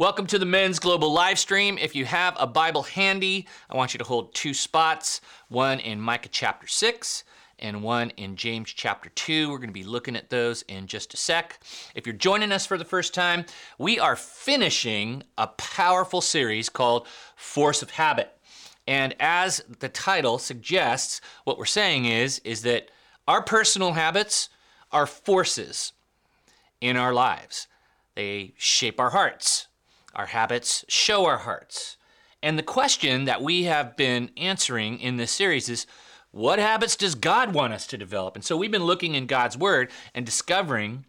Welcome to the Men's Global live stream. If you have a Bible handy, I want you to hold two spots one in Micah chapter 6 and one in James chapter 2. We're going to be looking at those in just a sec. If you're joining us for the first time, we are finishing a powerful series called Force of Habit. And as the title suggests, what we're saying is is that our personal habits are forces in our lives. They shape our hearts. Our habits show our hearts. And the question that we have been answering in this series is what habits does God want us to develop? And so we've been looking in God's Word and discovering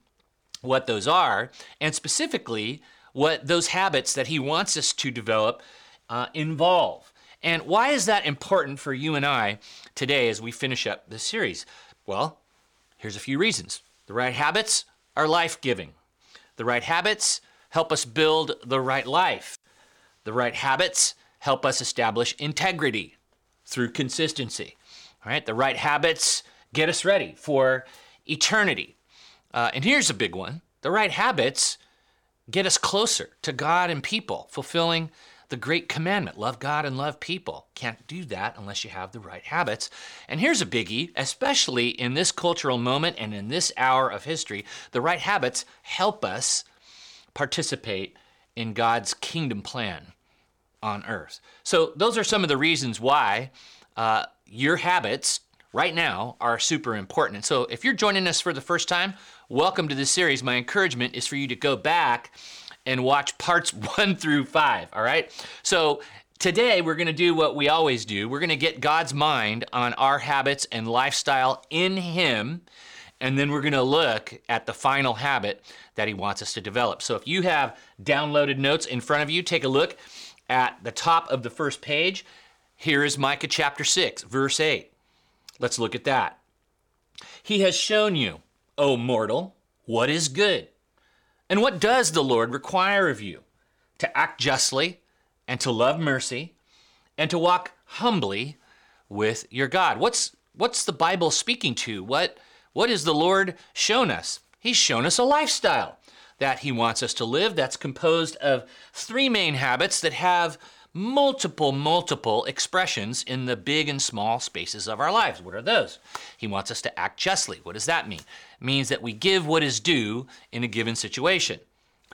what those are, and specifically what those habits that He wants us to develop uh, involve. And why is that important for you and I today as we finish up this series? Well, here's a few reasons. The right habits are life giving, the right habits help us build the right life. The right habits help us establish integrity through consistency. All right, the right habits get us ready for eternity. Uh, and here's a big one the right habits get us closer to God and people, fulfilling the great commandment love God and love people. Can't do that unless you have the right habits. And here's a biggie, especially in this cultural moment and in this hour of history the right habits help us participate in God's kingdom plan on earth. So, those are some of the reasons why uh, your habits right now are super important. And so, if you're joining us for the first time, welcome to this series. My encouragement is for you to go back and watch parts one through five, all right? So, Today, we're going to do what we always do. We're going to get God's mind on our habits and lifestyle in Him, and then we're going to look at the final habit that he wants us to develop. So if you have downloaded notes in front of you, take a look at the top of the first page. Here is Micah chapter 6, verse 8. Let's look at that. He has shown you, O mortal, what is good. And what does the Lord require of you? To act justly and to love mercy and to walk humbly with your God. What's what's the Bible speaking to? What what has the Lord shown us? He's shown us a lifestyle that he wants us to live that's composed of three main habits that have multiple, multiple expressions in the big and small spaces of our lives. What are those? He wants us to act justly. What does that mean? It means that we give what is due in a given situation.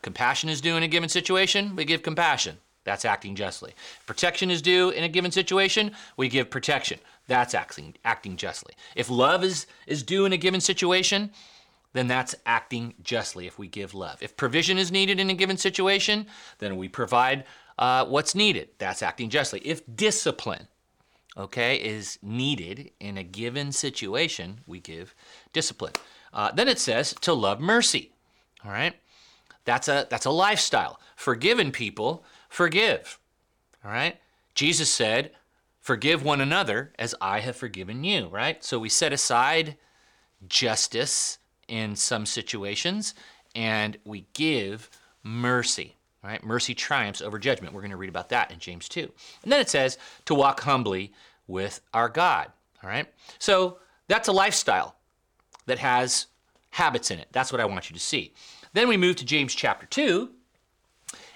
Compassion is due in a given situation, we give compassion. That's acting justly. Protection is due in a given situation, we give protection. That's acting, acting justly. If love is, is due in a given situation, then that's acting justly if we give love. If provision is needed in a given situation, then we provide uh, what's needed. That's acting justly. If discipline, okay, is needed in a given situation, we give discipline. Uh, then it says to love mercy. All right, that's a that's a lifestyle. Forgiven people forgive. All right, Jesus said, "Forgive one another as I have forgiven you." Right, so we set aside justice in some situations, and we give mercy. Right? Mercy triumphs over judgment. We're going to read about that in James 2. And then it says to walk humbly with our God. All right? So that's a lifestyle that has habits in it. That's what I want you to see. Then we move to James chapter 2,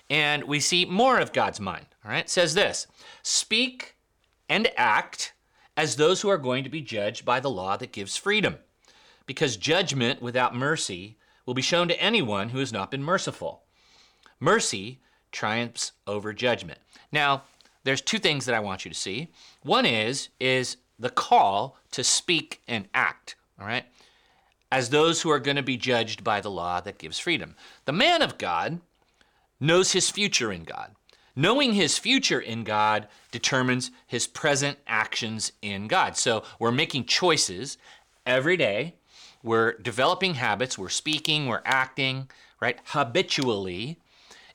and we see more of God's mind. All right? It says this Speak and act as those who are going to be judged by the law that gives freedom because judgment without mercy will be shown to anyone who has not been merciful. Mercy triumphs over judgment. Now, there's two things that I want you to see. One is is the call to speak and act, all right? As those who are going to be judged by the law that gives freedom. The man of God knows his future in God. Knowing his future in God determines his present actions in God. So we're making choices every day we're developing habits, we're speaking, we're acting, right, habitually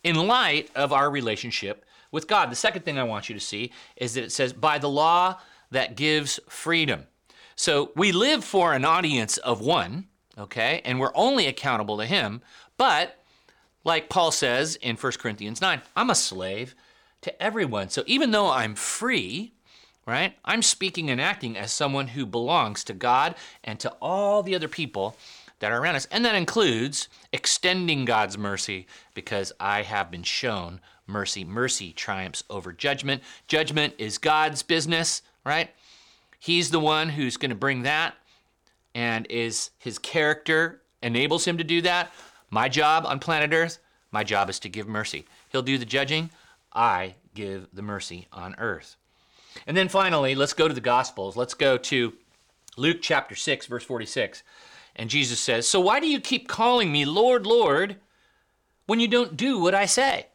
in light of our relationship with God. The second thing I want you to see is that it says, by the law that gives freedom. So we live for an audience of one, okay, and we're only accountable to Him. But like Paul says in 1 Corinthians 9, I'm a slave to everyone. So even though I'm free, right? I'm speaking and acting as someone who belongs to God and to all the other people that are around us. And that includes extending God's mercy because I have been shown mercy. Mercy triumphs over judgment. Judgment is God's business, right? He's the one who's going to bring that and is his character enables him to do that. My job on planet Earth, my job is to give mercy. He'll do the judging. I give the mercy on earth. And then finally, let's go to the Gospels. Let's go to Luke chapter 6, verse 46. And Jesus says, So why do you keep calling me Lord, Lord, when you don't do what I say?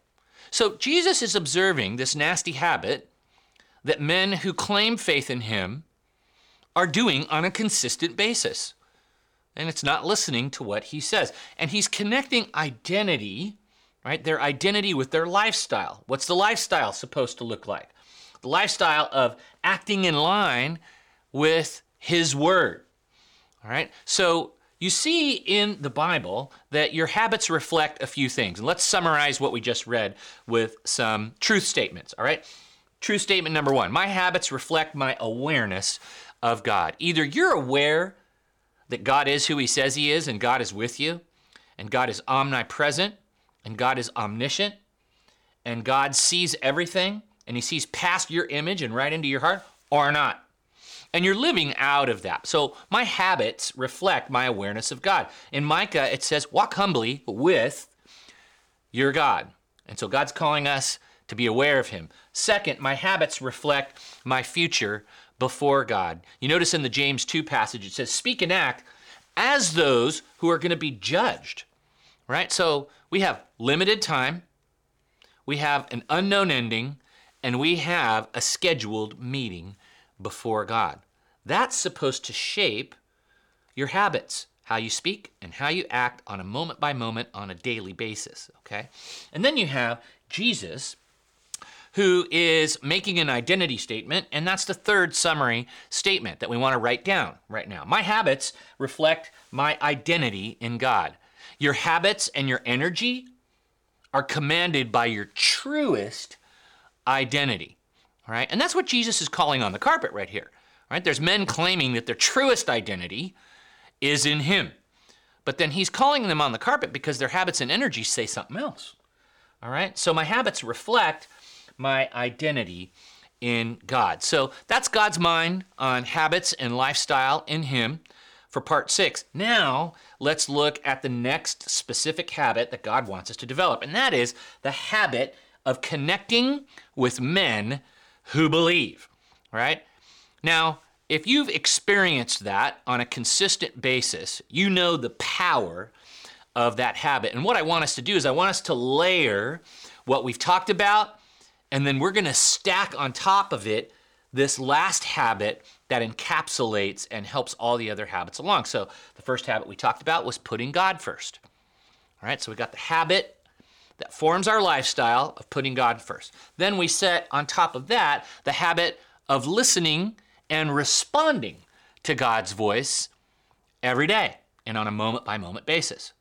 So Jesus is observing this nasty habit that men who claim faith in him are doing on a consistent basis. And it's not listening to what he says. And he's connecting identity, right? Their identity with their lifestyle. What's the lifestyle supposed to look like? The lifestyle of acting in line with his word. All right? So you see in the Bible that your habits reflect a few things. And let's summarize what we just read with some truth statements. All right? Truth statement number one My habits reflect my awareness of God. Either you're aware that God is who he says he is and God is with you, and God is omnipresent, and God is omniscient, and God sees everything, and he sees past your image and right into your heart, or not. And you're living out of that. So my habits reflect my awareness of God. In Micah, it says, walk humbly with your God. And so God's calling us to be aware of him. Second, my habits reflect my future before God. You notice in the James 2 passage, it says, speak and act as those who are going to be judged. Right? So we have limited time, we have an unknown ending, and we have a scheduled meeting before God. That's supposed to shape your habits, how you speak and how you act on a moment by moment on a daily basis, okay? And then you have Jesus who is making an identity statement, and that's the third summary statement that we want to write down right now. My habits reflect my identity in God. Your habits and your energy are commanded by your truest identity. All right? And that's what Jesus is calling on the carpet right here. Right? There's men claiming that their truest identity is in him. But then he's calling them on the carpet because their habits and energy say something else. All right? So my habits reflect my identity in God. So that's God's mind on habits and lifestyle in him for part six. Now, let's look at the next specific habit that God wants us to develop, and that is the habit of connecting with men who believe, right? Now, if you've experienced that on a consistent basis, you know the power of that habit. And what I want us to do is I want us to layer what we've talked about, and then we're going to stack on top of it this last habit that encapsulates and helps all the other habits along. So the first habit we talked about was putting God first. All right, so we got the habit that forms our lifestyle of putting God first. Then we set on top of that the habit of listening and responding to God's voice every day and on a moment by moment basis.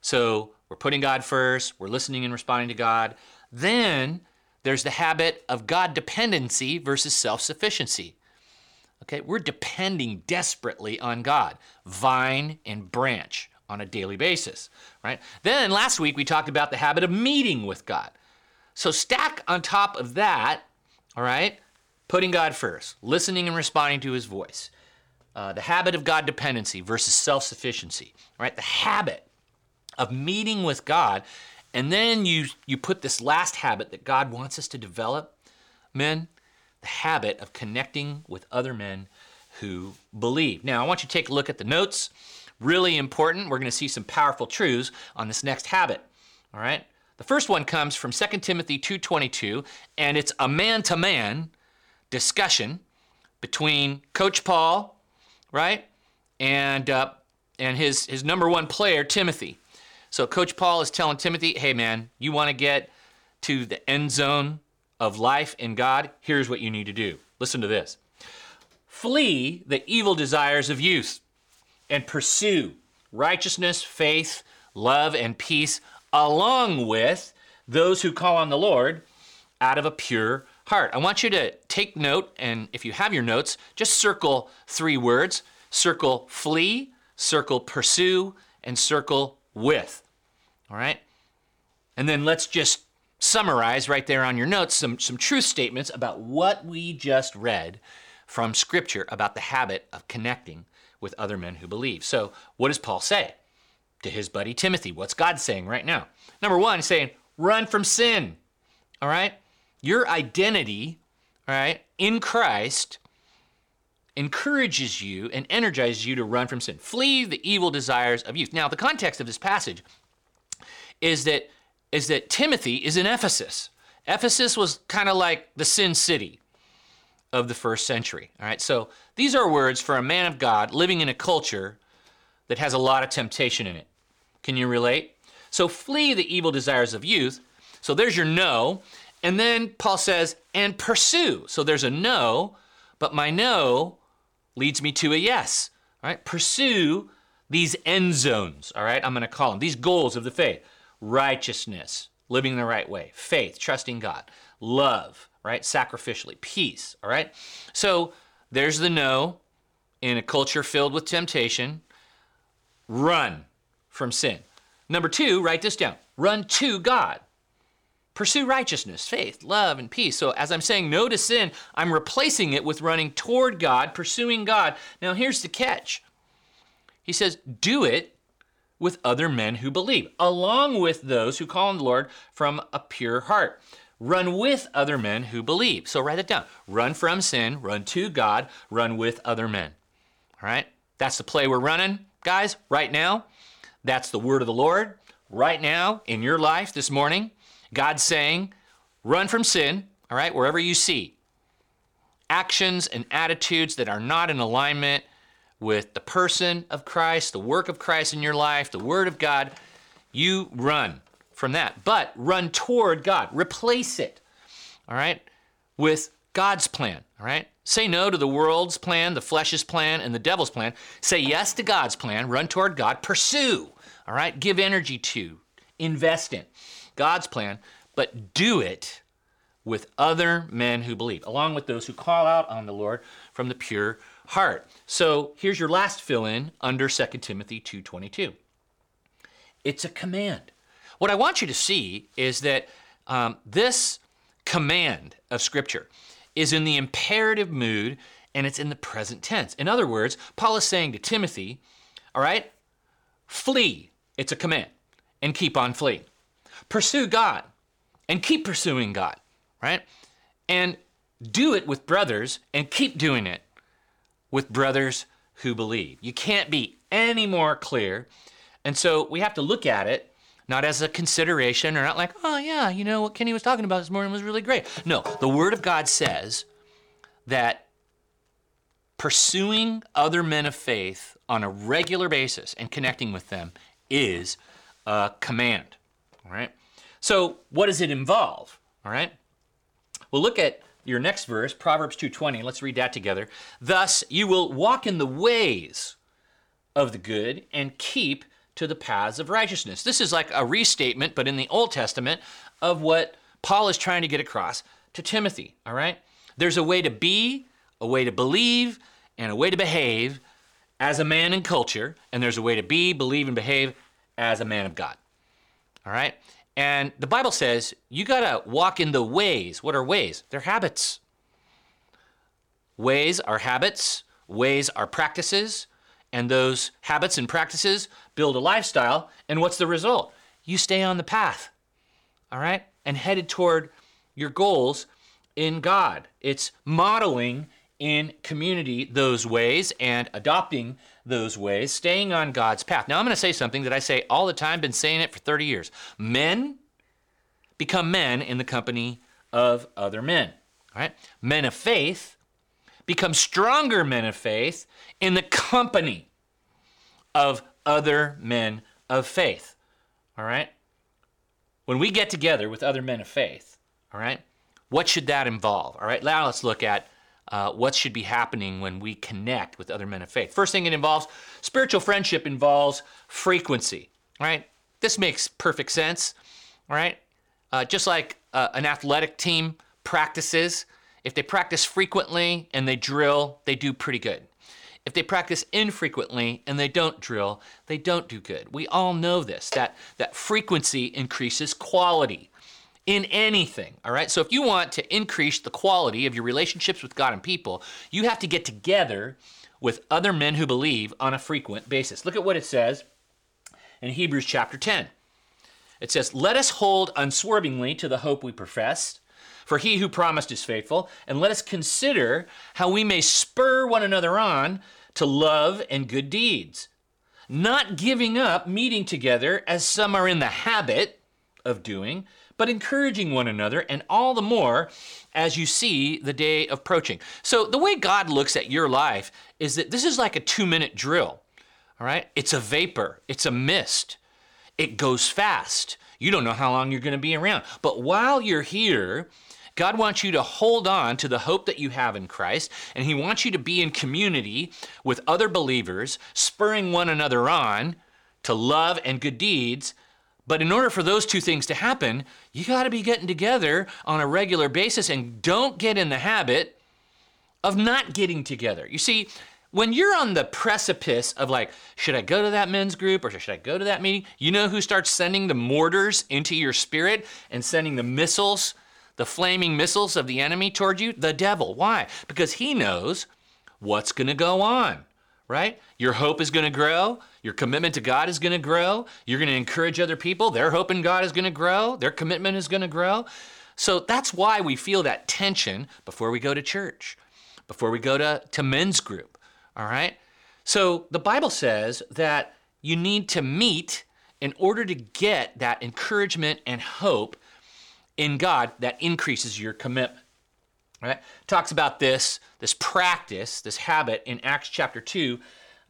So we're putting God first, we're listening and responding to God. Then there's the habit of God dependency versus self sufficiency. Okay, we're depending desperately on God, vine and branch on a daily basis, right? Then last week we talked about the habit of meeting with God. So stack on top of that, all right, putting God first, listening and responding to his voice. Uh, the habit of God dependency versus self sufficiency, right? The habit of meeting with God. And then you, you put this last habit that God wants us to develop, men, the habit of connecting with other men who believe. Now, I want you to take a look at the notes. Really important. We're going to see some powerful truths on this next habit. All right? The first one comes from 2 Timothy 2:22, and it's a man-to-man discussion between Coach Paul, right, and uh, and his his number one player Timothy. So Coach Paul is telling Timothy, "Hey, man, you want to get to the end zone of life in God, here's what you need to do. Listen to this Flee the evil desires of youth and pursue righteousness, faith, love, and peace, along with those who call on the Lord out of a pure heart. I want you to take note, and if you have your notes, just circle three words circle flee, circle pursue, and circle with. All right? And then let's just summarize right there on your notes some, some truth statements about what we just read from Scripture about the habit of connecting with other men who believe. So, what does Paul say to his buddy Timothy? What's God saying right now? Number one, saying, run from sin. All right? Your identity, all right, in Christ encourages you and energizes you to run from sin. Flee the evil desires of youth. Now, the context of this passage is that is that Timothy is in Ephesus. Ephesus was kind of like the sin city of the first century. All right, so these are words for a man of God living in a culture that has a lot of temptation in it. Can you relate? So flee the evil desires of youth. So there's your no. And then Paul says, and pursue. So there's a no, but my no leads me to a yes. All right, pursue these end zones. All right, I'm going to call them these goals of the faith righteousness, living the right way, faith, trusting God, love, right, sacrificially, peace. All right, so there's the no in a culture filled with temptation. Run from sin. Number two, write this down run to God. Pursue righteousness, faith, love, and peace. So, as I'm saying no to sin, I'm replacing it with running toward God, pursuing God. Now, here's the catch He says, do it with other men who believe, along with those who call on the Lord from a pure heart. Run with other men who believe. So, write it down. Run from sin, run to God, run with other men. All right? That's the play we're running, guys, right now. That's the word of the Lord right now in your life this morning. God's saying, run from sin, all right, wherever you see actions and attitudes that are not in alignment with the person of Christ, the work of Christ in your life, the Word of God, you run from that. But run toward God. Replace it, all right, with God's plan, all right? Say no to the world's plan, the flesh's plan, and the devil's plan. Say yes to God's plan. Run toward God. Pursue, all right? Give energy to, invest in. God's plan, but do it with other men who believe, along with those who call out on the Lord from the pure heart. So here's your last fill in under 2 Timothy 2:22. It's a command. What I want you to see is that um, this command of Scripture is in the imperative mood and it's in the present tense. In other words, Paul is saying to Timothy, all right, flee, it's a command, and keep on fleeing. Pursue God and keep pursuing God, right? And do it with brothers and keep doing it with brothers who believe. You can't be any more clear. And so we have to look at it not as a consideration or not like, oh, yeah, you know, what Kenny was talking about this morning was really great. No, the Word of God says that pursuing other men of faith on a regular basis and connecting with them is a command. All right. So what does it involve? All right. Well, look at your next verse, Proverbs 2:20. Let's read that together. Thus you will walk in the ways of the good and keep to the paths of righteousness. This is like a restatement, but in the Old Testament, of what Paul is trying to get across to Timothy. All right? There's a way to be, a way to believe, and a way to behave as a man in culture, and there's a way to be, believe, and behave as a man of God. All right? And the Bible says you got to walk in the ways. What are ways? They're habits. Ways are habits, ways are practices, and those habits and practices build a lifestyle. And what's the result? You stay on the path, all right, and headed toward your goals in God. It's modeling in community those ways and adopting those ways, staying on God's path. Now, I'm going to say something that I say all the time, been saying it for 30 years. Men become men in the company of other men. All right? Men of faith become stronger men of faith in the company of other men of faith. All right? When we get together with other men of faith, all right, what should that involve? All right, now let's look at uh, what should be happening when we connect with other men of faith. First thing it involves spiritual friendship involves frequency, right? This makes perfect sense, right? Uh, just like uh, an athletic team practices, if they practice frequently and they drill, they do pretty good. if they practice infrequently and they don't drill, they don't do good. We all know this, that, that frequency increases quality in anything, all right? So if you want to increase the quality of your relationships with God and people, you have to get together with other men who believe on a frequent basis. Look at what it says in Hebrews chapter 10. It says, Let us hold unswervingly to the hope we profess, for he who promised is faithful, and let us consider how we may spur one another on to love and good deeds, not giving up meeting together as some are in the habit of doing, but encouraging one another, and all the more as you see the day approaching. So, the way God looks at your life is that this is like a two minute drill, all right? It's a vapor, it's a mist, it goes fast. You don't know how long you're going to be around. But while you're here, God wants you to hold on to the hope that you have in Christ, and He wants you to be in community with other believers, spurring one another on to love and good deeds. But in order for those two things to happen, you got to be getting together on a regular basis and don't get in the habit of not getting together. You see, when you're on the precipice of like, should I go to that men's group or should I go to that meeting? You know who starts sending the mortars into your spirit and sending the missiles, the flaming missiles of the enemy toward you? The devil. Why? Because he knows what's going to go on, right? Your hope is going to grow. Your commitment to God is going to grow. You're going to encourage other people. Their hope in God is going to grow. Their commitment is going to grow. So that's why we feel that tension before we go to church, before we go to, to men's group all right? So the Bible says that you need to meet in order to get that encouragement and hope in God that increases your commitment. All right? Talks about this, this practice, this habit in Acts chapter 2,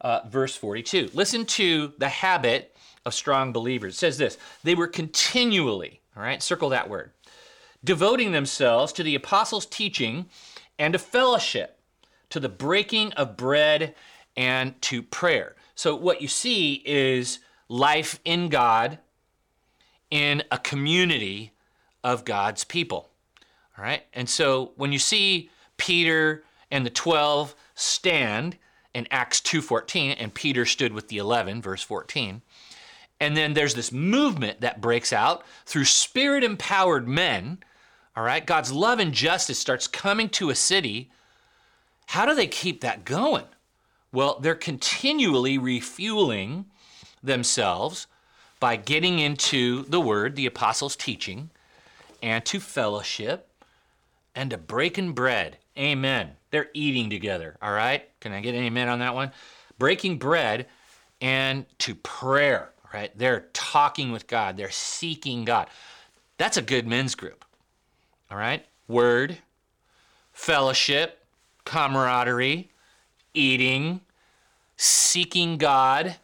uh, verse 42. Listen to the habit of strong believers. It says this they were continually, all right, circle that word, devoting themselves to the apostles' teaching and to fellowship to the breaking of bread and to prayer. So, what you see is life in God in a community of God's people. All right? And so, when you see Peter and the 12 stand in Acts 2:14 and Peter stood with the 11 verse 14 and then there's this movement that breaks out through spirit empowered men all right God's love and justice starts coming to a city how do they keep that going? Well, they're continually refueling themselves by getting into the word, the apostles' teaching, and to fellowship and to breaking bread. Amen. They're eating together, all right? Can I get an amen on that one? Breaking bread and to prayer, right? They're talking with God, they're seeking God. That's a good men's group, all right? Word, fellowship, camaraderie, eating, seeking God,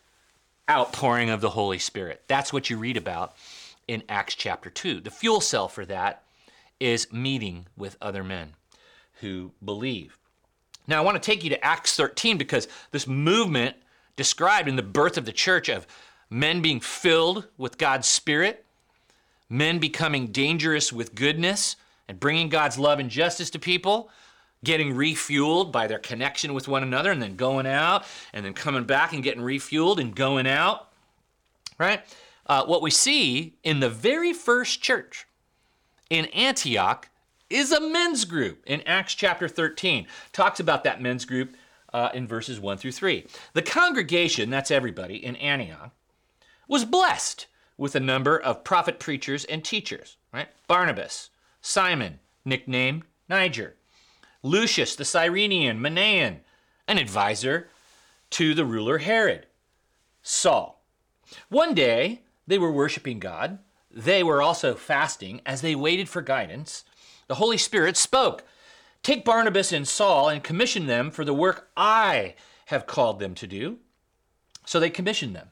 outpouring of the Holy Spirit. That's what you read about in Acts chapter 2. The fuel cell for that is meeting with other men who believe. Now, I want to take you to Acts 13 because this movement described in the birth of the church of men being filled with God's Spirit, men becoming dangerous with goodness and bringing God's love and justice to people, getting refueled by their connection with one another and then going out and then coming back and getting refueled and going out, right? Uh, what we see in the very first church in Antioch is a men's group in Acts chapter 13. Talks about that men's group uh, in verses 1 through 3. The congregation, that's everybody in Antioch, was blessed with a number of prophet preachers and teachers, right? Barnabas, Simon, nicknamed Niger, Lucius the Cyrenian, Manaen, an advisor to the ruler Herod, Saul. One day, they were worshiping God. They were also fasting as they waited for guidance. The Holy Spirit spoke Take Barnabas and Saul and commission them for the work I have called them to do. So they commissioned them.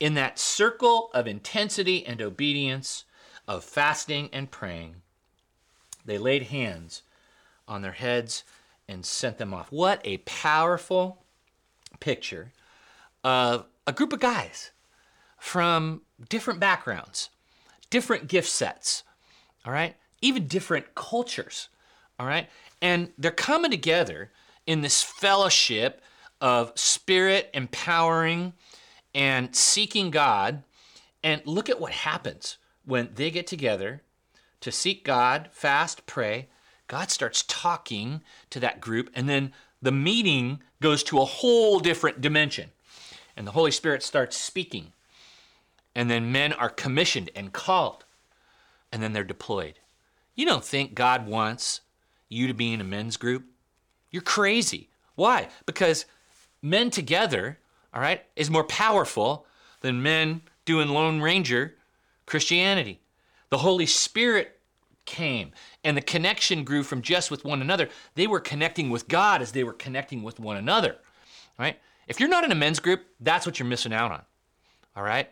In that circle of intensity and obedience, of fasting and praying, they laid hands on their heads and sent them off. What a powerful picture of a group of guys from different backgrounds, different gift sets, all right, even different cultures, all right, and they're coming together in this fellowship of spirit empowering and seeking God. And look at what happens when they get together to seek God, fast, pray. God starts talking to that group, and then the meeting goes to a whole different dimension. And the Holy Spirit starts speaking. And then men are commissioned and called, and then they're deployed. You don't think God wants you to be in a men's group? You're crazy. Why? Because men together, all right, is more powerful than men doing Lone Ranger Christianity. The Holy Spirit came and the connection grew from just with one another. They were connecting with God as they were connecting with one another, right? If you're not in a men's group, that's what you're missing out on, all right?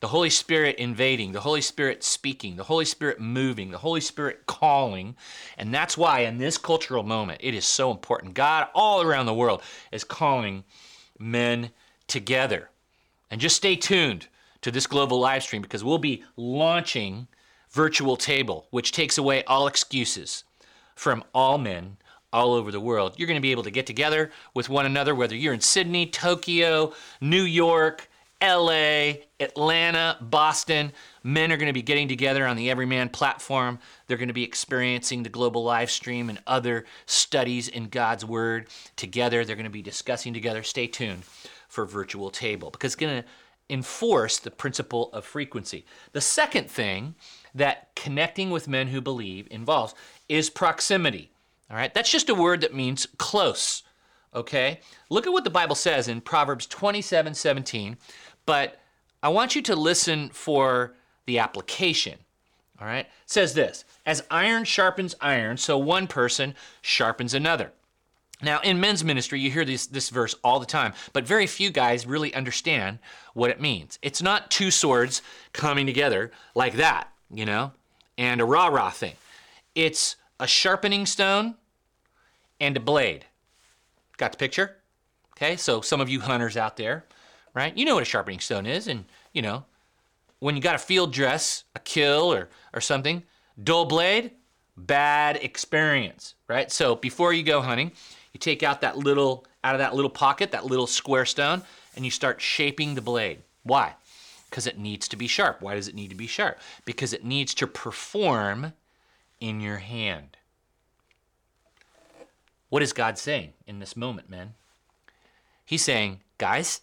The Holy Spirit invading, the Holy Spirit speaking, the Holy Spirit moving, the Holy Spirit calling. And that's why in this cultural moment, it is so important. God all around the world is calling men together. And just stay tuned to this global live stream because we'll be launching Virtual Table, which takes away all excuses from all men all over the world. You're going to be able to get together with one another, whether you're in Sydney, Tokyo, New York, LA, Atlanta, Boston. Men are going to be getting together on the Everyman platform. They're going to be experiencing the global live stream and other studies in God's Word together. They're going to be discussing together. Stay tuned for Virtual Table because it's going to enforce the principle of frequency. The second thing that connecting with men who believe involves is proximity. All right, that's just a word that means close. Okay, look at what the Bible says in Proverbs 27 17 but I want you to listen for the application. All right? It says this As iron sharpens iron, so one person sharpens another. Now, in men's ministry, you hear this, this verse all the time, but very few guys really understand what it means. It's not two swords coming together like that, you know, and a rah rah thing. It's a sharpening stone and a blade. Got the picture? Okay, so some of you hunters out there, right? You know what a sharpening stone is, and you know, when you got a field dress, a kill or or something, dull blade, bad experience, right? So before you go hunting, you take out that little out of that little pocket, that little square stone, and you start shaping the blade. Why? Because it needs to be sharp. Why does it need to be sharp? Because it needs to perform in your hand. What is God saying in this moment, man? He's saying, guys,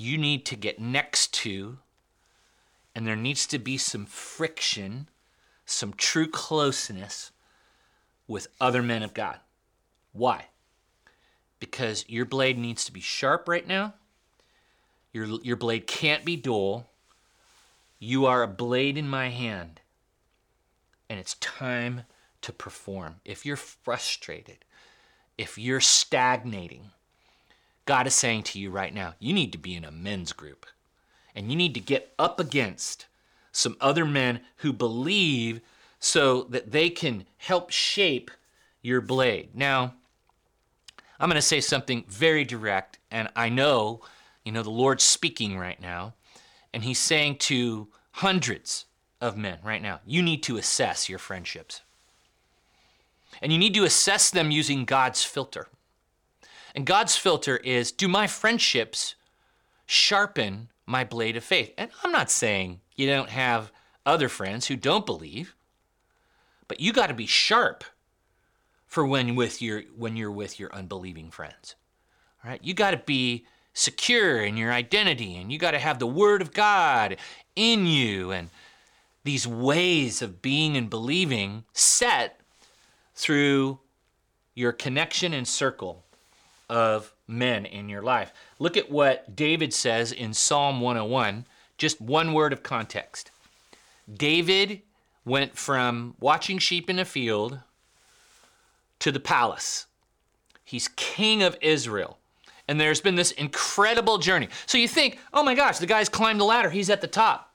you need to get next to, and there needs to be some friction, some true closeness with other men of God. Why? Because your blade needs to be sharp right now. Your, your blade can't be dull. You are a blade in my hand. And it's time to perform. If you're frustrated, if you're stagnating, God is saying to you right now, you need to be in a men's group. And you need to get up against some other men who believe so that they can help shape your blade. Now, I'm going to say something very direct, and I know, you know, the Lord's speaking right now, and He's saying to hundreds of men right now, you need to assess your friendships. And you need to assess them using God's filter. And God's filter is do my friendships sharpen my blade of faith? And I'm not saying you don't have other friends who don't believe, but you got to be sharp for when with your when you're with your unbelieving friends. All right? You got to be secure in your identity and you got to have the word of God in you and these ways of being and believing set through your connection and circle of men in your life. Look at what David says in Psalm 101, just one word of context. David went from watching sheep in a field to the palace. He's king of Israel. And there's been this incredible journey. So you think, oh my gosh, the guy's climbed the ladder, he's at the top.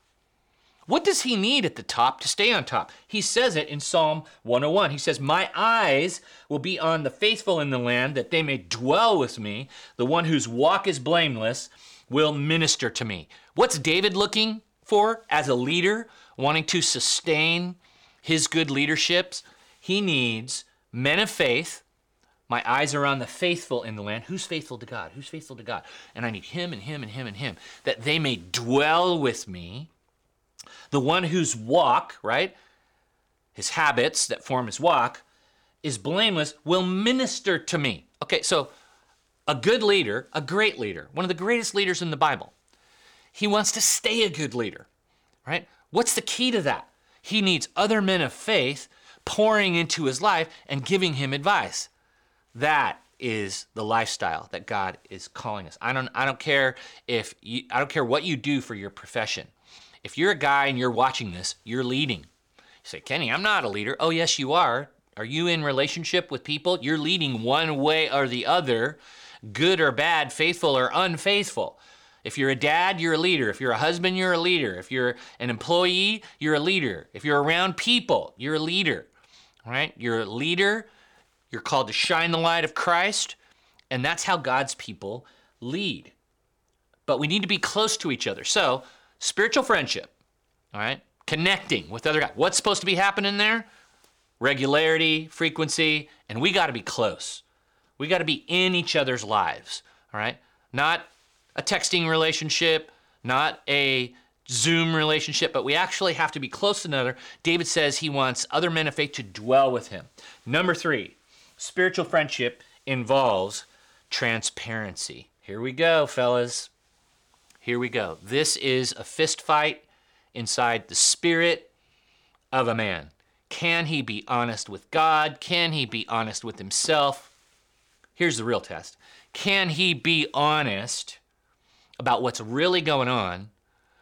What does he need at the top to stay on top? He says it in Psalm 101. He says, My eyes will be on the faithful in the land, that they may dwell with me. The one whose walk is blameless will minister to me. What's David looking for as a leader, wanting to sustain his good leaderships? He needs men of faith. My eyes are on the faithful in the land. Who's faithful to God? Who's faithful to God? And I need him and him and him and him that they may dwell with me. The one whose walk, right? His habits that form his walk is blameless will minister to me. Okay, so a good leader, a great leader, one of the greatest leaders in the Bible, he wants to stay a good leader, right? What's the key to that? He needs other men of faith pouring into his life and giving him advice. That is the lifestyle that God is calling us. I don't I don't care if you I don't care what you do for your profession. If you're a guy and you're watching this, you're leading. You say, "Kenny, I'm not a leader." Oh, yes, you are. Are you in relationship with people? You're leading one way or the other, good or bad, faithful or unfaithful. If you're a dad, you're a leader. If you're a husband, you're a leader. If you're an employee, you're a leader. If you're around people, you're a leader. Right? You're a leader you're called to shine the light of Christ, and that's how God's people lead. But we need to be close to each other. So, spiritual friendship, all right? Connecting with other guys. What's supposed to be happening there? Regularity, frequency, and we got to be close. We got to be in each other's lives, all right? Not a texting relationship, not a Zoom relationship, but we actually have to be close to another. David says he wants other men of faith to dwell with him. Number three, Spiritual friendship involves transparency. Here we go, fellas. Here we go. This is a fist fight inside the spirit of a man. Can he be honest with God? Can he be honest with himself? Here's the real test Can he be honest about what's really going on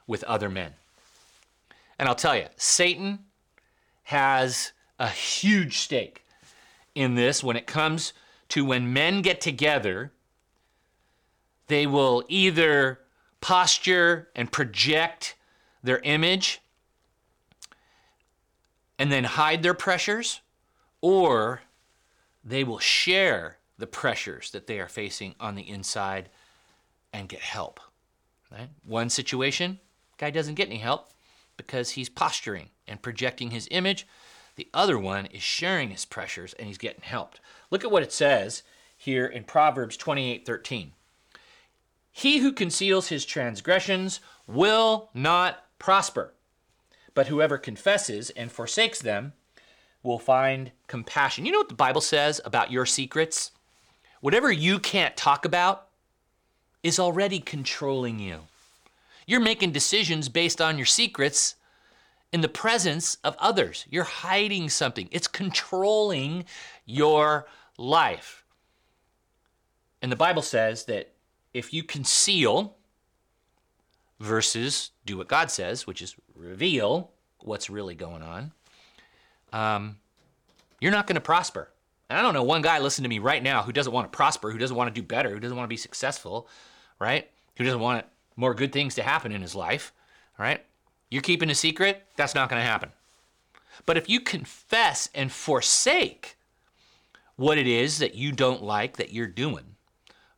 with other men? And I'll tell you, Satan has a huge stake in this when it comes to when men get together, they will either posture and project their image and then hide their pressures, or they will share the pressures that they are facing on the inside and get help. Right? One situation, guy doesn't get any help because he's posturing and projecting his image. The other one is sharing his pressures and he's getting helped. Look at what it says here in Proverbs 28:13. He who conceals his transgressions will not prosper, but whoever confesses and forsakes them will find compassion. You know what the Bible says about your secrets? Whatever you can't talk about is already controlling you. You're making decisions based on your secrets in the presence of others. You're hiding something, it's controlling your life. And the Bible says that if you conceal versus do what God says, which is reveal what's really going on, um, you're not going to prosper. And I don't know one guy listen to me right now who doesn't want to prosper, who doesn't want to do better, who doesn't want to be successful, right? Who doesn't want more good things to happen in his life, right? You're keeping a secret? That's not going to happen. But if you confess and forsake what it is that you don't like that you're doing,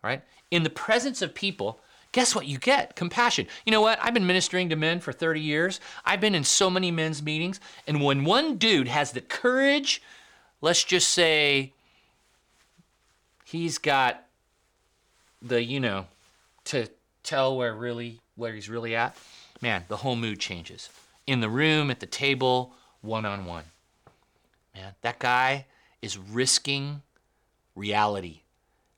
right? In the presence of people, guess what you get? Compassion. You know what? I've been ministering to men for 30 years. I've been in so many men's meetings. And when one dude has the courage, let's just say he's got the, you know, to tell where really where he's really at man, the whole mood changes. In the room, at the table, one on one. Man, that guy is risking reality.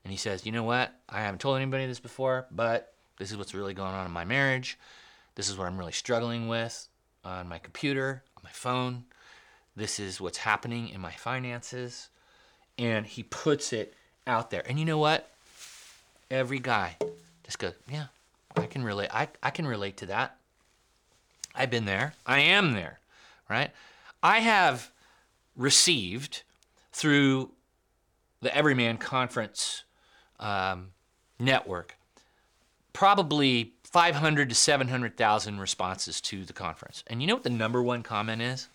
And he says, you know what? I haven't told anybody this before, but this is what's really going on in my marriage. This is what I'm really struggling with on my computer, on my phone. This is what's happening in my finances. And he puts it out there. And you know what? Every guy just goes, yeah, I can relate. I, I can relate to that. I've been there. I am there, right? I have received through the Everyman Conference um, network probably 500 to 700,000 responses to the conference. And you know what the number one comment is?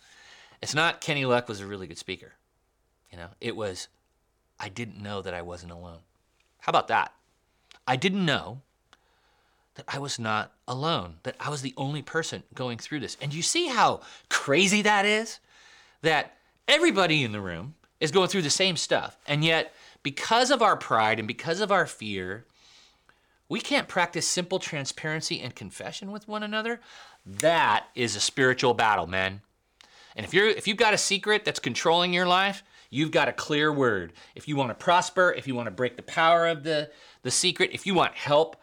It's not Kenny Luck was a really good speaker. You know, it was I didn't know that I wasn't alone. How about that? I didn't know that I was not alone, that I was the only person going through this. And you see how crazy that is? That everybody in the room is going through the same stuff, and yet because of our pride and because of our fear, we can't practice simple transparency and confession with one another. That is a spiritual battle, man. And if you're if you've got a secret that's controlling your life, you've got a clear word. If you want to prosper, if you want to break the power of the the secret, if you want help,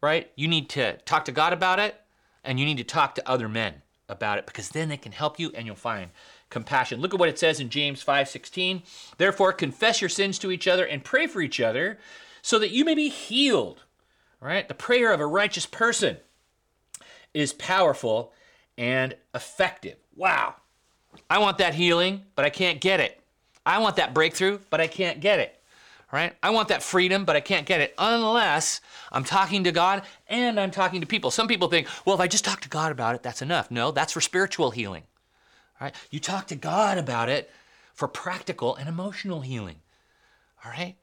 right? You need to talk to God about it and you need to talk to other men about it because then they can help you and you'll find compassion. Look at what it says in James 5:16. Therefore confess your sins to each other and pray for each other so that you may be healed. Right? The prayer of a righteous person is powerful and effective. Wow. I want that healing, but I can't get it. I want that breakthrough, but I can't get it. Right? I want that freedom, but I can't get it unless I'm talking to God and I'm talking to people. Some people think, well, if I just talk to God about it, that's enough. No, that's for spiritual healing. Right? You talk to God about it for practical and emotional healing. All right?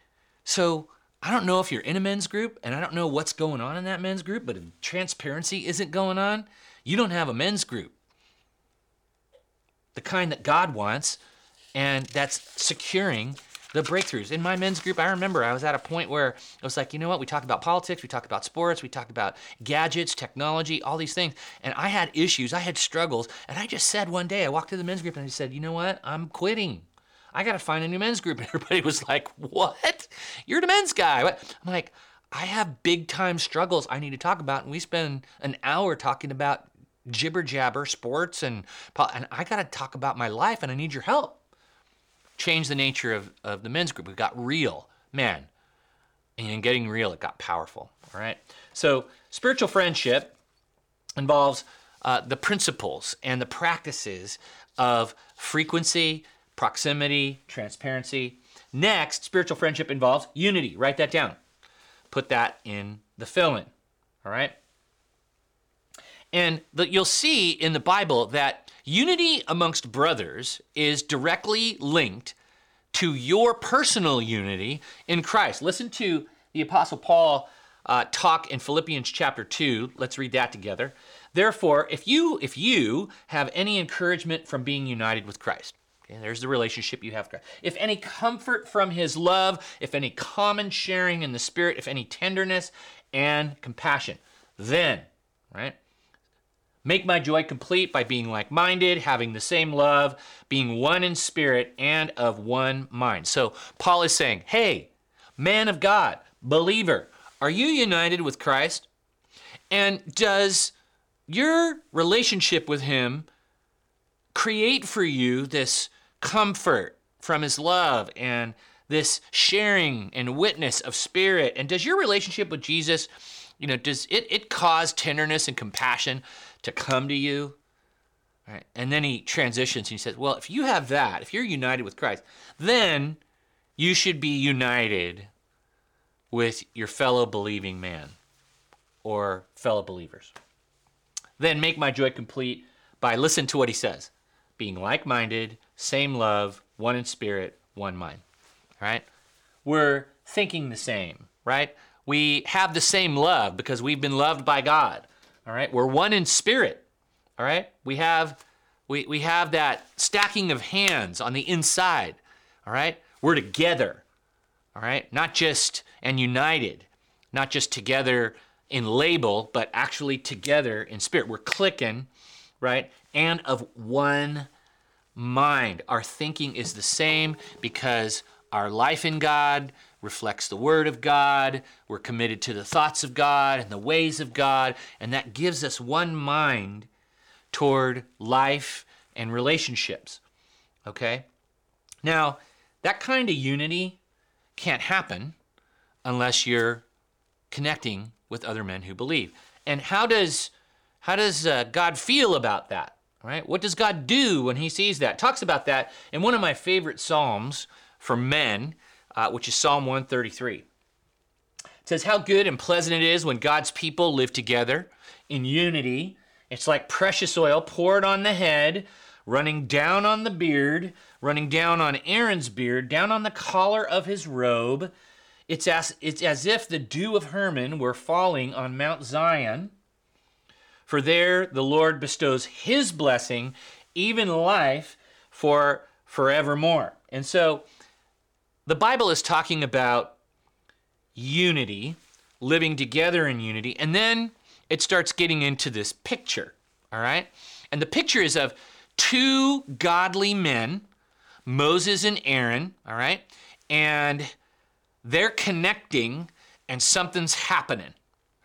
So I don't know if you're in a men's group and I don't know what's going on in that men's group, but if transparency isn't going on, you don't have a men's group the kind that God wants, and that's securing the breakthroughs. In my men's group, I remember I was at a point where I was like, you know what? We talk about politics, we talk about sports, we talk about gadgets, technology, all these things. And I had issues, I had struggles. And I just said one day, I walked to the men's group and I said, you know what? I'm quitting. I got to find a new men's group. And everybody was like, what? You're the men's guy. I'm like, I have big time struggles I need to talk about. And we spend an hour talking about jibber jabber, sports, and and I got to talk about my life, and I need your help. Change the nature of, of the men's group. We got real, man, and in getting real, it got powerful. All right. So spiritual friendship involves uh, the principles and the practices of frequency, proximity, transparency. Next, spiritual friendship involves unity. Write that down. Put that in the fill in. All right. And the, you'll see in the Bible that unity amongst brothers is directly linked to your personal unity in Christ. Listen to the Apostle Paul uh, talk in Philippians chapter 2. Let's read that together. Therefore, if you if you have any encouragement from being united with Christ, okay, there's the relationship you have. If any comfort from his love, if any common sharing in the Spirit, if any tenderness and compassion, then, right? Make my joy complete by being like minded, having the same love, being one in spirit, and of one mind. So Paul is saying, hey, man of God, believer, are you united with Christ? And does your relationship with Him create for you this comfort from His love and this sharing and witness of spirit? And does your relationship with Jesus, you know, does it, it cause tenderness and compassion? To come to you. Right? And then he transitions and he says, Well, if you have that, if you're united with Christ, then you should be united with your fellow believing man or fellow believers. Then make my joy complete by listen to what he says being like minded, same love, one in spirit, one mind. Right? We're thinking the same, right? We have the same love because we've been loved by God. All right, we're one in spirit. All right, we have we, we have that stacking of hands on the inside. All right, we're together. All right, not just and united, not just together in label, but actually together in spirit. We're clicking, right, and of one mind. Our thinking is the same because our life in God reflects the Word of God. We're committed to the thoughts of God and the ways of God. And that gives us one mind toward life and relationships. Okay? Now, that kind of unity can't happen unless you're connecting with other men who believe. And how does how does uh, God feel about that? Right? What does God do when he sees that? Talks about that in one of my favorite psalms for men uh, which is Psalm 133. It says, How good and pleasant it is when God's people live together in unity. It's like precious oil poured on the head, running down on the beard, running down on Aaron's beard, down on the collar of his robe. It's as, it's as if the dew of Hermon were falling on Mount Zion. For there the Lord bestows his blessing, even life for forevermore. And so the Bible is talking about unity, living together in unity, and then it starts getting into this picture, all right? And the picture is of two godly men, Moses and Aaron, all right? And they're connecting and something's happening,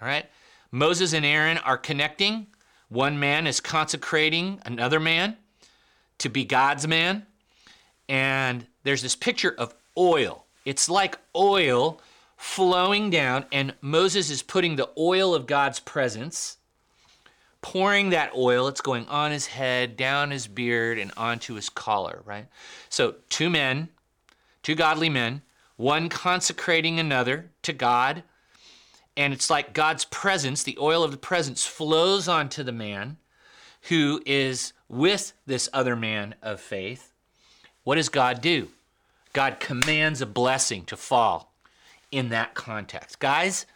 all right? Moses and Aaron are connecting. One man is consecrating another man to be God's man. And there's this picture of oil. It's like oil flowing down, and Moses is putting the oil of God's presence, pouring that oil. It's going on his head, down his beard, and onto his collar, right? So, two men, two godly men, one consecrating another to God. And it's like God's presence, the oil of the presence, flows onto the man who is with this other man of faith. What does God do? God commands a blessing to fall in that context. Guys,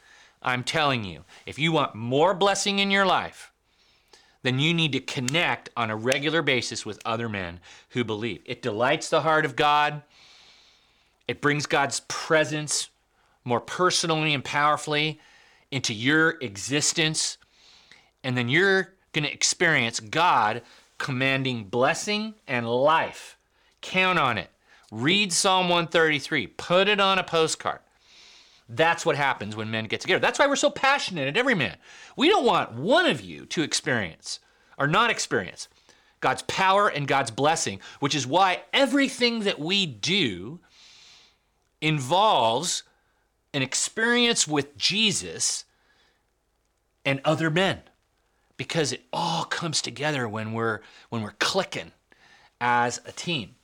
I'm telling you, if you want more blessing in your life, then you need to connect on a regular basis with other men who believe. It delights the heart of God. It brings God's presence more personally and powerfully into your existence. And then you're going to experience God commanding blessing and life. Count on it. Read Psalm 133, put it on a postcard. That's what happens when men get together. That's why we're so passionate at every man. We don't want one of you to experience or not experience God's power and God's blessing, which is why everything that we do involves an experience with Jesus and other men because it all comes together when we're when we're clicking as a team.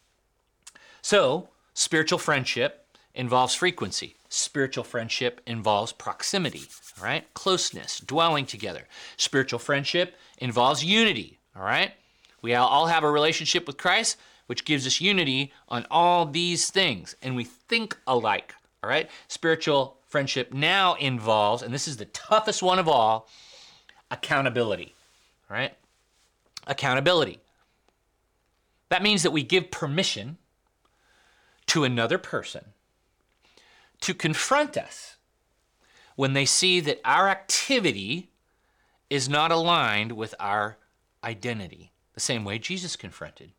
So, spiritual friendship involves frequency. Spiritual friendship involves proximity, all right? Closeness, dwelling together. Spiritual friendship involves unity, all right? We all have a relationship with Christ, which gives us unity on all these things, and we think alike, all right? Spiritual friendship now involves, and this is the toughest one of all, accountability, all right? Accountability. That means that we give permission to another person to confront us when they see that our activity is not aligned with our identity, the same way Jesus confronted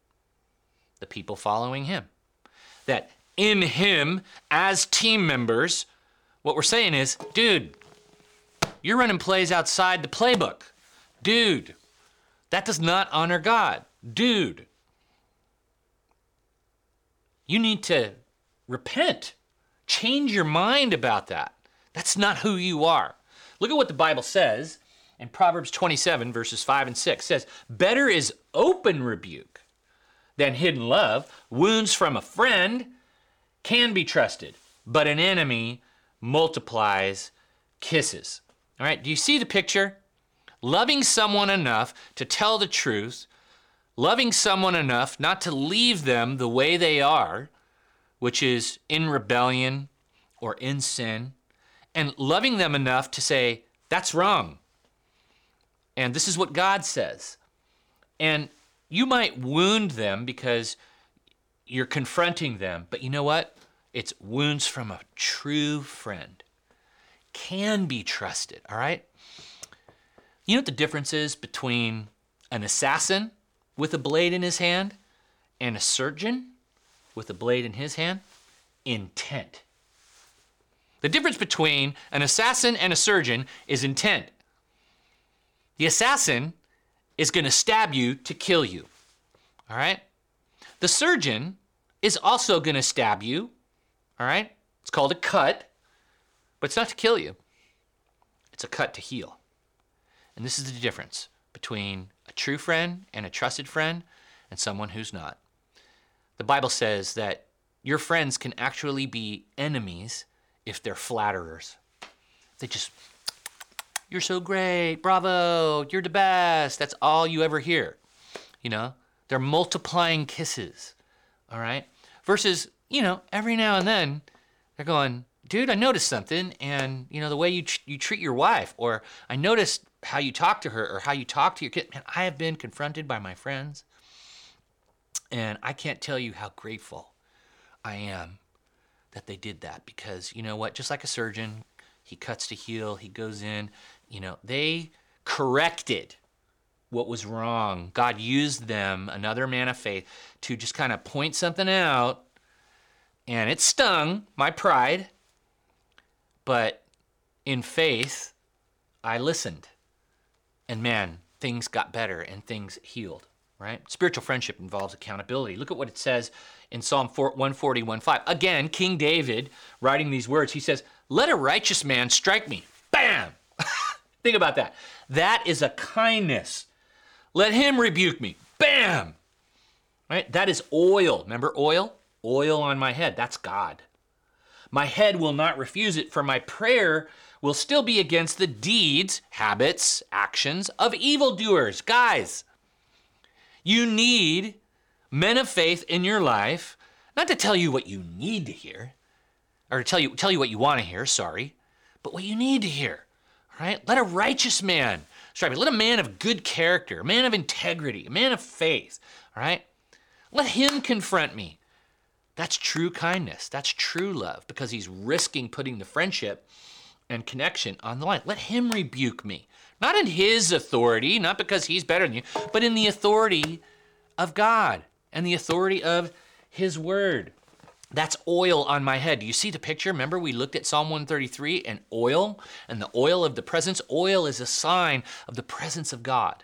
the people following him. That in him, as team members, what we're saying is, dude, you're running plays outside the playbook. Dude, that does not honor God. Dude, you need to repent. Change your mind about that. That's not who you are. Look at what the Bible says in Proverbs 27, verses 5 and 6. It says, Better is open rebuke than hidden love. Wounds from a friend can be trusted, but an enemy multiplies kisses. All right, do you see the picture? Loving someone enough to tell the truth loving someone enough not to leave them the way they are, which is in rebellion or in sin, and loving them enough to say, that's wrong. And this is what God says. And you might wound them because you're confronting them, but you know what? It's wounds from a true friend. Can be trusted, all right? You know what the difference is between an assassin with a blade in his hand and a surgeon with a blade in his hand? Intent. The difference between an assassin and a surgeon is intent. The assassin is going to stab you to kill you. All right? The surgeon is also going to stab you. All right? It's called a cut, but it's not to kill you, it's a cut to heal. And this is the difference between a true friend and a trusted friend and someone who's not. The Bible says that your friends can actually be enemies if they're flatterers. They just, you're so great, bravo, you're the best. That's all you ever hear. You know, they're multiplying kisses, all right? Versus, you know, every now and then they're going, dude, I noticed something, and you know the way you tr- you treat your wife, or I noticed how you talk to her, or how you talk to your kid. Man, I have been confronted by my friends, and I can't tell you how grateful I am that they did that because you know what? Just like a surgeon, he cuts to heal, he goes in, you know, they corrected what was wrong. God used them, another man of faith, to just kind of point something out. And it stung my pride. But in faith, I listened. And man, things got better and things healed, right? Spiritual friendship involves accountability. Look at what it says in Psalm 141 5. Again, King David writing these words, he says, Let a righteous man strike me. Bam! Think about that. That is a kindness. Let him rebuke me. Bam! Right? That is oil. Remember oil? Oil on my head. That's God. My head will not refuse it, for my prayer will still be against the deeds, habits, actions of evildoers. Guys, you need men of faith in your life, not to tell you what you need to hear, or to tell you, tell you what you want to hear, sorry, but what you need to hear. All right? Let a righteous man strike me. Let a man of good character, a man of integrity, a man of faith, all right? Let him confront me. That's true kindness. That's true love because he's risking putting the friendship and connection on the line. Let him rebuke me. Not in his authority, not because he's better than you, but in the authority of God and the authority of his word. That's oil on my head. Do you see the picture? Remember, we looked at Psalm 133 and oil and the oil of the presence. Oil is a sign of the presence of God.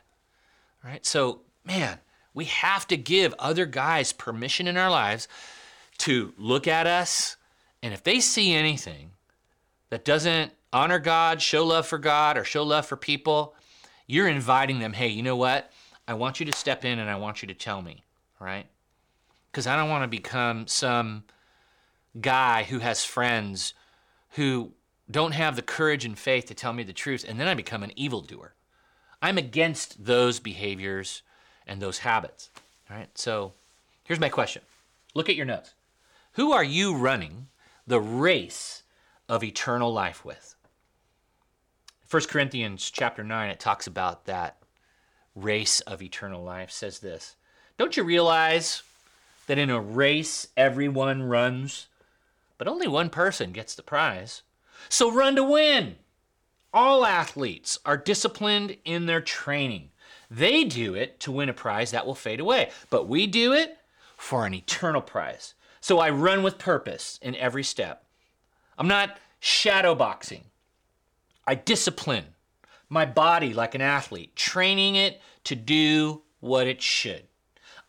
All right? So, man, we have to give other guys permission in our lives to look at us. And if they see anything that doesn't honor God, show love for God, or show love for people, you're inviting them, hey, you know what? I want you to step in and I want you to tell me, right? Because I don't want to become some guy who has friends who don't have the courage and faith to tell me the truth, and then I become an evildoer. I'm against those behaviors and those habits. All right, so here's my question look at your notes. Who are you running the race of eternal life with? 1 Corinthians chapter 9, it talks about that race of eternal life, says this Don't you realize that in a race everyone runs, but only one person gets the prize? So run to win. All athletes are disciplined in their training. They do it to win a prize that will fade away, but we do it for an eternal prize. So I run with purpose in every step. I'm not shadow boxing. I discipline my body like an athlete, training it to do what it should.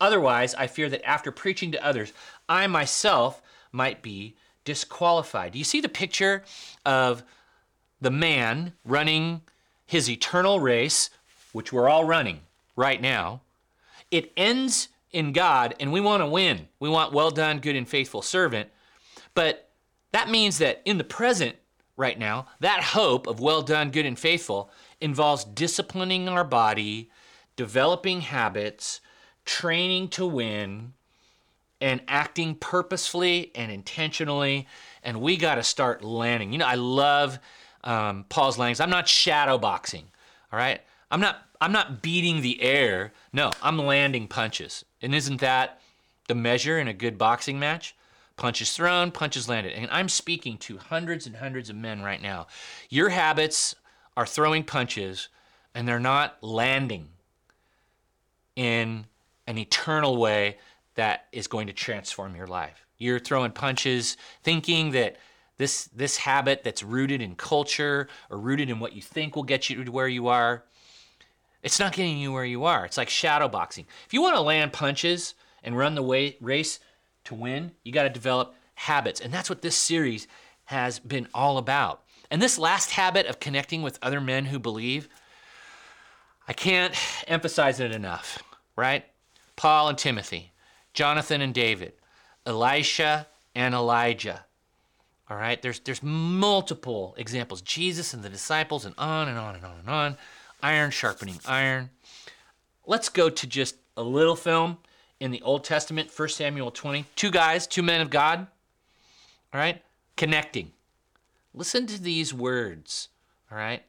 Otherwise, I fear that after preaching to others, I myself might be disqualified. Do you see the picture of the man running his eternal race, which we're all running right now? It ends in God and we want to win. We want well done, good and faithful servant. But that means that in the present, right now, that hope of well done, good and faithful involves disciplining our body, developing habits, training to win, and acting purposefully and intentionally. And we got to start landing. You know, I love um, Paul's language. I'm not shadow boxing, all right? I'm not I'm not beating the air. No, I'm landing punches. And isn't that the measure in a good boxing match? Punches thrown, punches landed. And I'm speaking to hundreds and hundreds of men right now. Your habits are throwing punches and they're not landing in an eternal way that is going to transform your life. You're throwing punches thinking that this this habit that's rooted in culture or rooted in what you think will get you to where you are it's not getting you where you are. It's like shadow boxing. If you want to land punches and run the way, race to win, you got to develop habits. And that's what this series has been all about. And this last habit of connecting with other men who believe, I can't emphasize it enough, right? Paul and Timothy, Jonathan and David, Elisha and Elijah. All right, there's there's multiple examples. Jesus and the disciples and on and on and on and on iron sharpening iron. Let's go to just a little film in the Old Testament, 1 Samuel 20. Two guys, two men of God, all right, connecting. Listen to these words, all right,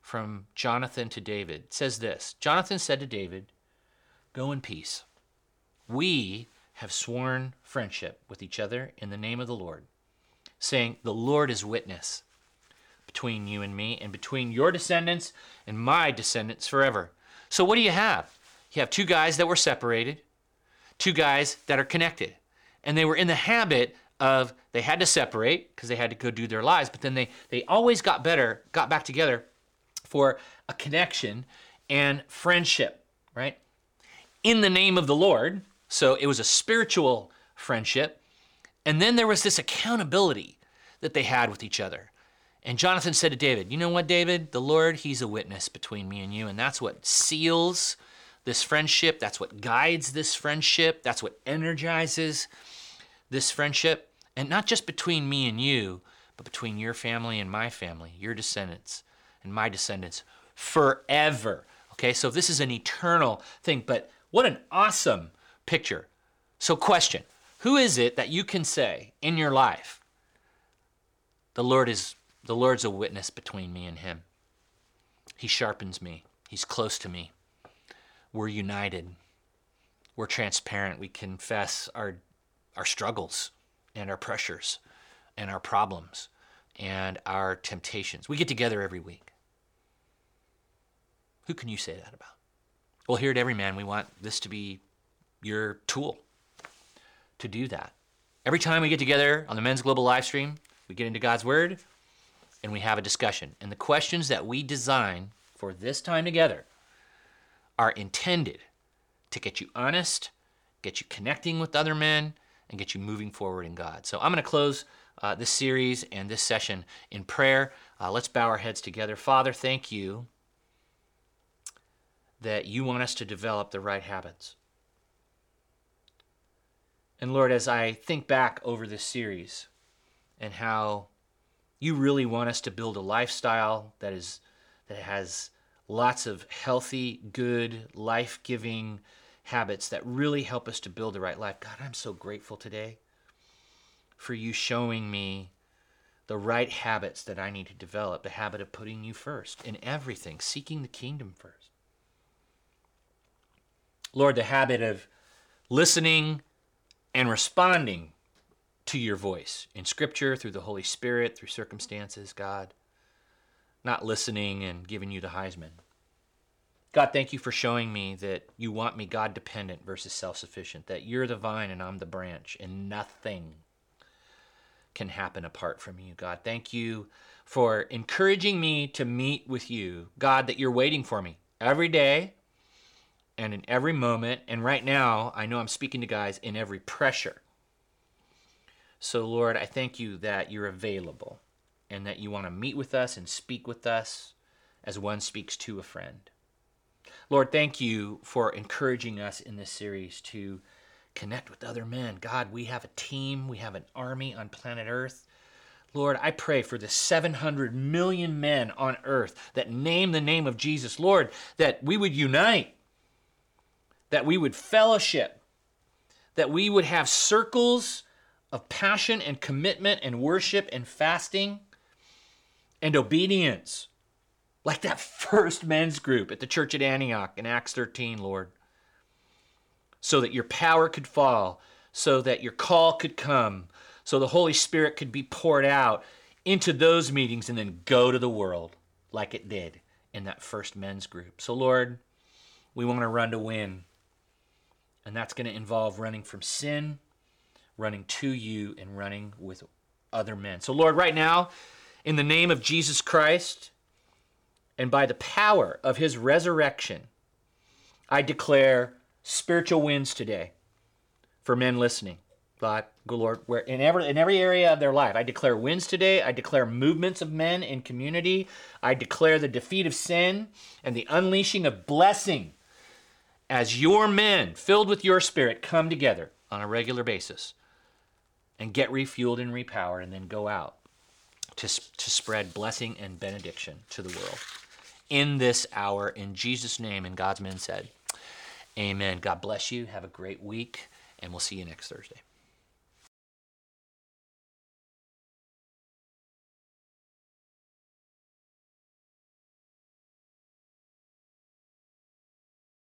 from Jonathan to David. It says this Jonathan said to David, Go in peace. We have sworn friendship with each other in the name of the Lord. saying, The Lord is witness between you and me, and between your descendants and my descendants forever. So, what do you have? You have two guys that were separated, two guys that are connected. And they were in the habit of they had to separate because they had to go do their lives, but then they, they always got better, got back together for a connection and friendship, right? In the name of the Lord. So it was a spiritual friendship. And then there was this accountability that they had with each other. And Jonathan said to David, You know what, David? The Lord, He's a witness between me and you. And that's what seals this friendship. That's what guides this friendship. That's what energizes this friendship. And not just between me and you, but between your family and my family, your descendants and my descendants forever. Okay, so this is an eternal thing, but what an awesome picture. So, question Who is it that you can say in your life, the Lord is the Lord's a witness between me and him. He sharpens me. He's close to me. We're united. We're transparent. We confess our our struggles and our pressures and our problems and our temptations. We get together every week. Who can you say that about? Well, here at Every Man, we want this to be your tool to do that. Every time we get together on the Men's Global live stream, we get into God's Word and we have a discussion. And the questions that we design for this time together are intended to get you honest, get you connecting with other men, and get you moving forward in God. So I'm going to close uh, this series and this session in prayer. Uh, let's bow our heads together. Father, thank you that you want us to develop the right habits. And Lord, as I think back over this series and how you really want us to build a lifestyle that is that has lots of healthy, good, life-giving habits that really help us to build the right life. God, I'm so grateful today for you showing me the right habits that I need to develop, the habit of putting you first in everything, seeking the kingdom first. Lord, the habit of listening and responding to your voice in Scripture, through the Holy Spirit, through circumstances, God, not listening and giving you the Heisman. God, thank you for showing me that you want me God dependent versus self sufficient, that you're the vine and I'm the branch, and nothing can happen apart from you, God. Thank you for encouraging me to meet with you, God, that you're waiting for me every day and in every moment. And right now, I know I'm speaking to guys in every pressure. So, Lord, I thank you that you're available and that you want to meet with us and speak with us as one speaks to a friend. Lord, thank you for encouraging us in this series to connect with other men. God, we have a team, we have an army on planet Earth. Lord, I pray for the 700 million men on earth that name the name of Jesus. Lord, that we would unite, that we would fellowship, that we would have circles of passion and commitment and worship and fasting and obedience like that first men's group at the church at Antioch in Acts 13, Lord, so that your power could fall, so that your call could come, so the Holy Spirit could be poured out into those meetings and then go to the world like it did in that first men's group. So, Lord, we want to run to win. And that's going to involve running from sin, running to you, and running with other men. So, Lord, right now, in the name of Jesus Christ, and by the power of his resurrection, I declare spiritual wins today for men listening. God, good Lord, where in every in every area of their life, I declare wins today. I declare movements of men in community. I declare the defeat of sin and the unleashing of blessing as your men filled with your spirit come together on a regular basis and get refueled and repowered and then go out to, to spread blessing and benediction to the world in this hour. In Jesus' name, and God's men said, Amen. God bless you. Have a great week, and we'll see you next Thursday.